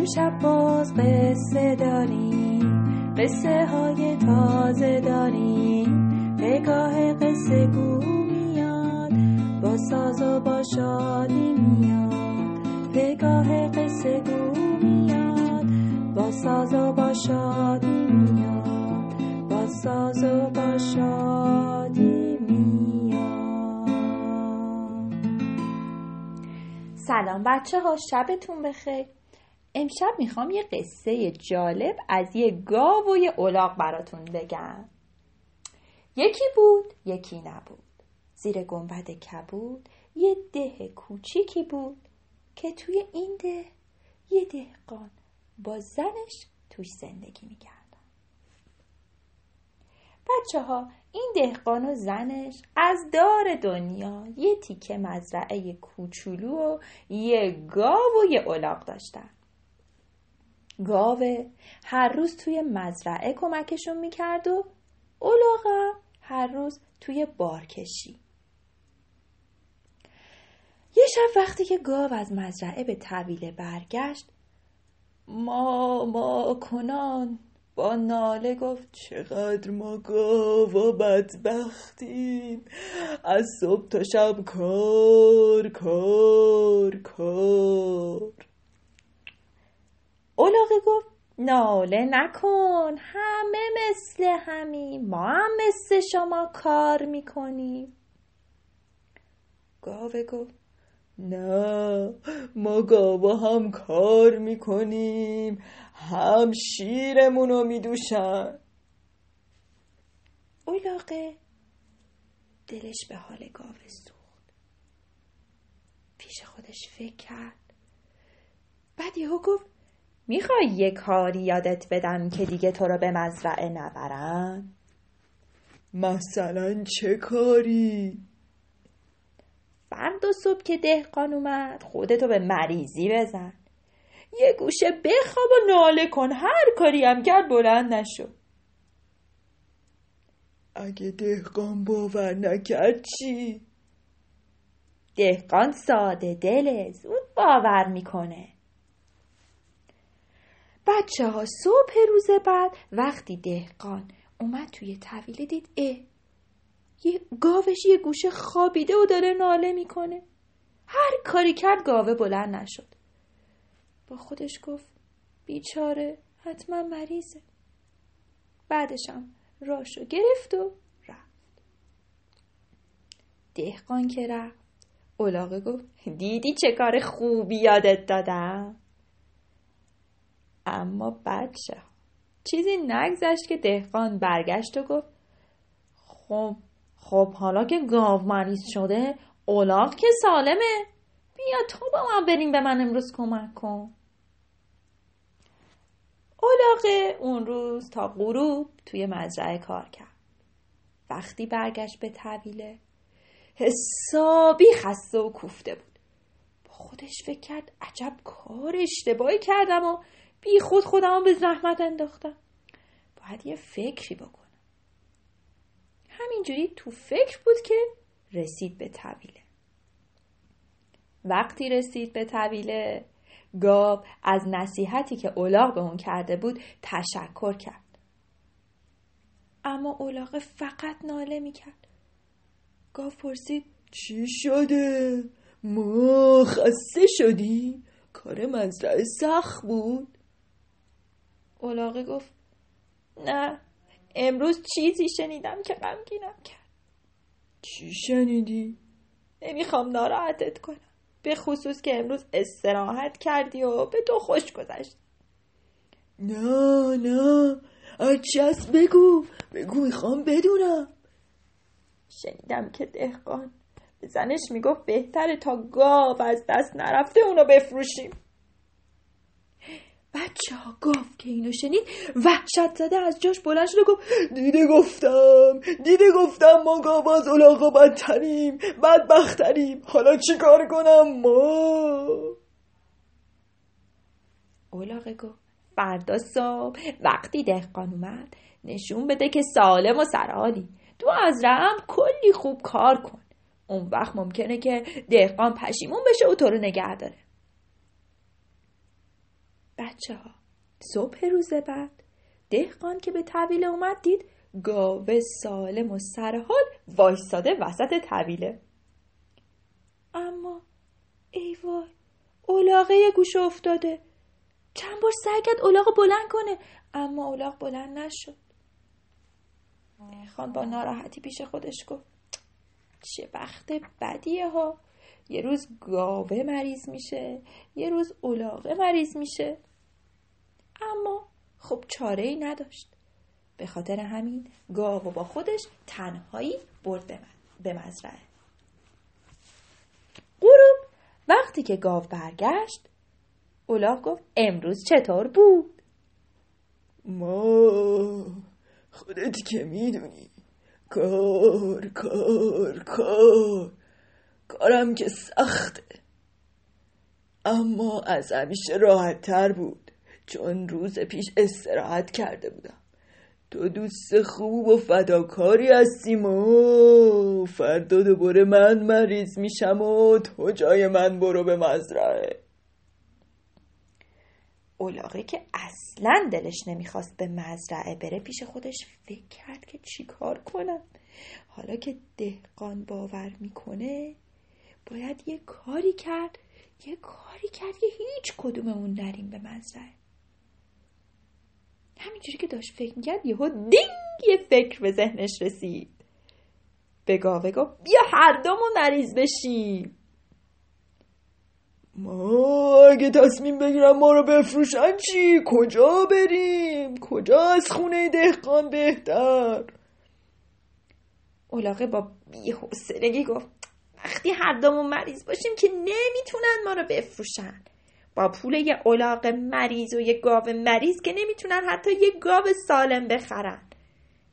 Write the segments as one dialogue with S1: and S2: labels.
S1: امشب باز قصه داریم قصه های تازه داریم. پگاه قصه گو میاد با ساز و با شادی میاد. پگاه قصه گو میاد با ساز و با شادی میاد. با ساز و با شادی میاد.
S2: سلام بچه ها شبتون بخیر. امشب می‌خوام یه قصه جالب از یه گاو و یه الاغ براتون بگم. یکی بود یکی نبود. زیر گنبد کبود یه ده کوچیکی بود که توی این ده یه دهقان با زنش توش زندگی می‌کردن. بچه ها این دهقان و زنش از دار دنیا یه تیکه مزرعه کوچولو و یه گاو و یه الاغ داشتن. گاوه. هر روز توی مزرعه کمکشون می‌کرد و الاغم هر روز توی بارکشی یه شب وقتی که گاو از مزرعه به طویله برگشت ما ما کنان با ناله گفت
S3: چقدر ما گاوا بدبختیم. از صبح تا شب کار کار کار.
S2: اولاغه گفت ناله نکن همه مثل همین ما هم مثل شما کار می‌کنیم.
S3: گاوه گفت نه ما گاوا هم کار می‌کنیم هم شیرمونو میدوشن.
S2: اولاغه دلش به حال گاوه سوخت. پیش خودش فکر کرد. بعد یهو گفت می‌خوای یه کاری یادت بدم که دیگه تو رو به مزرعه نبرن؟
S3: مثلا چه کاری؟
S2: فردا صبح که دهقان اومد خودتو به مریضی بزن یه گوشه بخواب و ناله کن هر کاری هم کرد بلند نشو
S3: اگه دهقان باور نکرد چی؟
S2: دهقان ساده دل زود باور می‌کنه بچه ها صبح روز بعد وقتی دهقان اومد توی طویله دید اه یه گاوش یه گوشه خوابیده و داره ناله می‌کنه. هر کاری کرد گاوه بلند نشد. با خودش گفت بیچاره حتما مریضه. بعدشم راشو گرفت و رفت. دهقان که رفت اولاغه گفت دیدی چه کار خوبی یادت دادم؟ اما بچه. چیزی نگذشت که دهقان برگشت و گفت خب خب حالا که گاو مریض شده اولاغ که سالمه. بیا تو با من بریم به من امروز کمک کن. اولاغه اون روز تا غروب توی مزرعه کار کرد. وقتی برگشت به طویله حسابی خسته و کوفته بود. با خودش فکر کرد عجب کار اشتباهی کردم و بی خود خودم به زحمت انداختم باید یه فکری بکنم همینجوری تو فکر بود که رسید به طویله وقتی رسید به طویله گاو از نصیحتی که اولاغ به اون کرده بود تشکر کرد اما اولاغ فقط ناله می‌کرد گاو پرسید
S3: چی شده؟ ما خسته شدی؟ کار مزرعه سخت بود؟
S2: اولاغه گفت نه امروز چیزی شنیدم که غمگینم کرد.
S3: چی شنیدی؟
S2: نمی‌خوام ناراحتت کنم. به خصوص که امروز استراحت کردی و به تو خوش گذشت.
S3: نه نه. هست بگو. بگو می‌خوام بدونم.
S2: شنیدم که دهقان. به زنش می‌گفت بهتره تا گاو از دست نرفته اونو بفروشیم. بچه ها گاو. که اینو شنید وحشت زده از جاش بلند شد و گفت
S3: دیده گفتم دیده گفتم ما گاو از الاغا بدتریم بدبختریم. حالا چی کار کنم ما؟
S2: اولاغه گفت فردا صبح وقتی دهقان اومد نشون بده که سالم و سرحالی. تو از رحم کلی خوب کار کن. اون وقت ممکنه که دهقان پشیمون بشه و تو رو نگه داره. بچه ها صبح روز بعد. دهقان که به طویله اومد دید گاوه سالم و سرحال وایستاده وسط طویله. اما ای وای اولاغه یه گوشه افتاده. چند بار سعی کرد اولاغ بلند کنه اما اولاغ بلند نشد. خان با ناراحتی پیش خودش گفت چه وقت بدیه ها. یه روز گاوه مریض میشه یه روز اولاغه مریض میشه. اما خب چاره ای نداشت. به خاطر همین گاو با خودش تنهایی برد به مزرعه. غروب وقتی که گاو برگشت اولاغ گفت امروز چطور بود؟
S3: ما خودت که می‌دونی. کار کار کار. کارم که سخته. اما از همیشه راحت تر بود. چون روز پیش استراحت کرده بودم. تو دوست خوب و فداکاری هستیم و فردا دوباره من مریض میشم و تو جای من برو به مزرعه.
S2: اولاغه که اصلا دلش نمی‌خواست به مزرعه بره پیش خودش فکر کرد که چیکار کنم. حالا که دهقان باور می‌کنه باید یه کاری کرد یه کاری کرد که هیچ کدوممون نریم به مزرعه. همینجوری که داشت فکر می‌کرد یهو دینگ یه فکر به ذهنش رسید به گاوه گفت بیا هر دومون مریض بشیم
S3: ما اگه تصمیم بگیرم ما رو بفروشن چی؟ کجا بریم؟ کجا از خونه دهقان بهتر؟
S2: اولاغه با بیحسنگی گفت وقتی هر دومون مریض باشیم که نمی‌تونن ما رو بفروشن با پول یه اولاغ مریض و یه گاو مریض که نمی‌تونن حتی یه گاو سالم بخرن.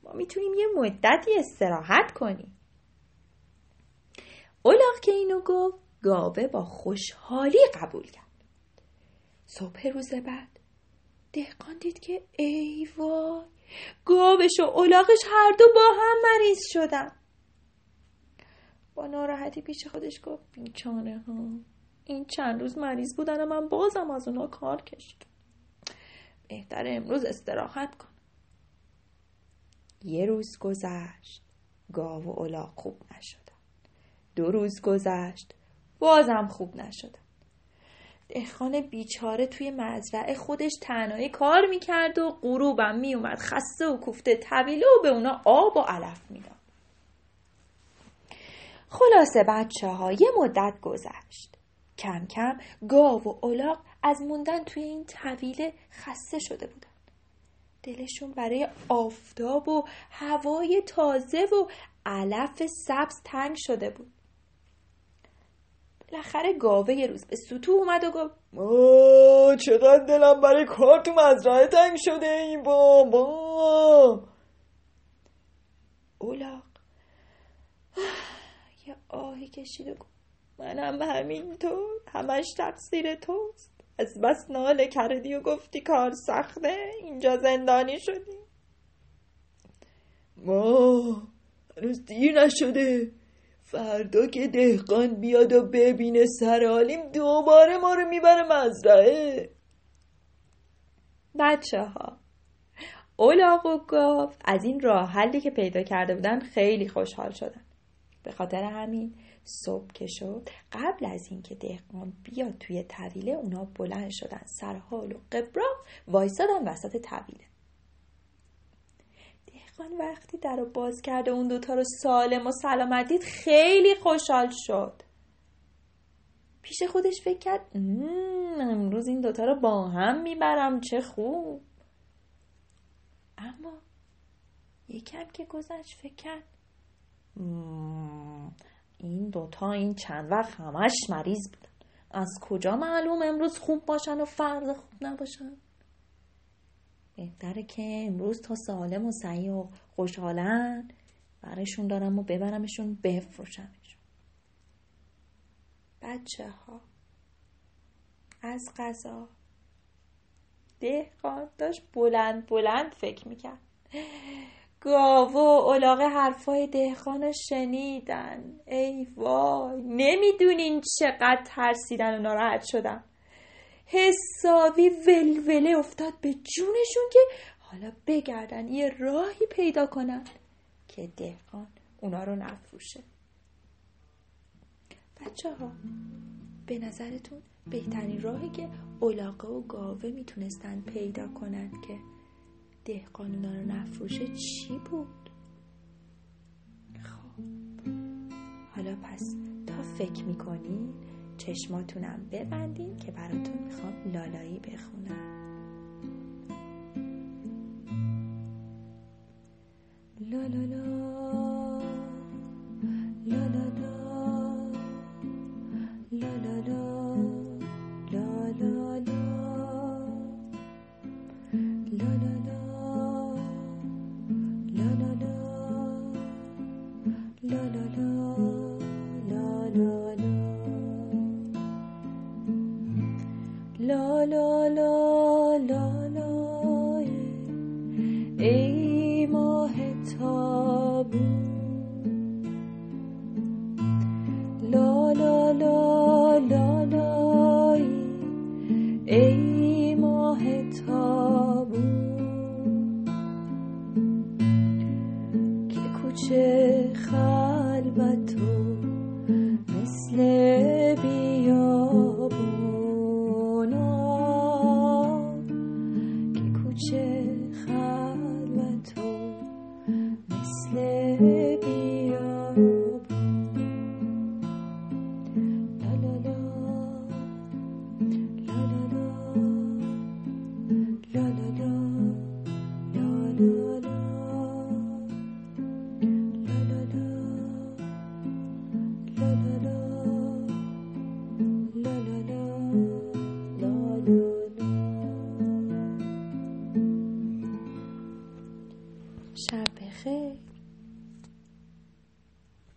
S2: ما می‌تونیم یه مدتی استراحت کنیم. اولاغ که اینو گفت گاوه با خوشحالی قبول کرد. صبح روز بعد دهقان دید که ای وای گاوش و اولاغش هر دو با هم مریض شدن. با ناراحتی پیش خودش گفت بیچانه ها. این چند روز مریض بودن من بازم از اونا کار کشید بهتر امروز استراحت کن. یه روز گذشت. گاو و اولاغ خوب نشدن. دو روز گذشت. بازم خوب نشدن. دهخان بیچاره توی مزرعه خودش تنهایی کار می‌کرد و غروبم میومد خسته و کوفته طویله و به اونا آب و علف می‌داد. خلاصه بچه ها یه مدت گذشت. کم کم گاو و الاغ از موندن توی این طویله خسته شده بودن. دلشون برای آفتاب و هوای تازه و علف سبز تنگ شده بود. بالاخره گاوه یه روز به سطوح اومد و گفت
S3: چقدر دلم برای کار تو مزرعه تنگ شده این بابا
S2: اولاق یه آهی کشید و گفت منم همینطور همش تقصیر توست. از بس ناله کردی و گفتی کار سخته اینجا زندانی شدی.
S3: ما هنوز دیر نشده. فردا که دهقان بیاد و ببینه سرالیم دوباره ما رو می‌بره مزرعه.
S2: بچه ها اولاغ و گاو از این راه حلی که پیدا کرده بودن خیلی خوشحال شدن. به خاطر همین صبح که شد قبل از اینکه دهقان بیاد توی طویله اونا بلند شدن سرحال و قبرا وایسادن وسط طویله. دهقان وقتی در رو باز کرده اون دوتا رو سالم و سلامت دید خیلی خوشحال شد. پیش خودش فکر کرد امروز این دوتا رو با هم می‌برم چه خوب. اما یکم که گذشت فکر کرد این دوتا این چند وقت همش مریض بودن از کجا معلوم امروز خوب باشن و فردا خوب نباشن؟ بهتره که امروز تا سالم و سعی و خوشحالن برشون دارم و ببرمشون بفروشمشون. بچه ها از غذا. دهقان داشت بلند بلند فکر می‌کرد. گاو و الاغ حرفای دهخان شنیدن. ای وای نمی‌دونین چقدر ترسیدن و ناراحت شدن حسابی ولوله افتاد به جونشون که حالا بگردن یه راهی پیدا کنن که دهقان اونا رو نفروشه. بچه ها به نظرتون بهترین راهی که اولاقه و گاوه می‌تونستن پیدا کنند که دهقان اونا رو نفروشه چی بود؟ حالا پس تا فکر می‌کنین چشماتونم ببندین که براتون می‌خوام لالایی بخونم. لا لا لا لا ای ماه تابو لا لا لا لا لا ای ماه تابو که کوچه خلوت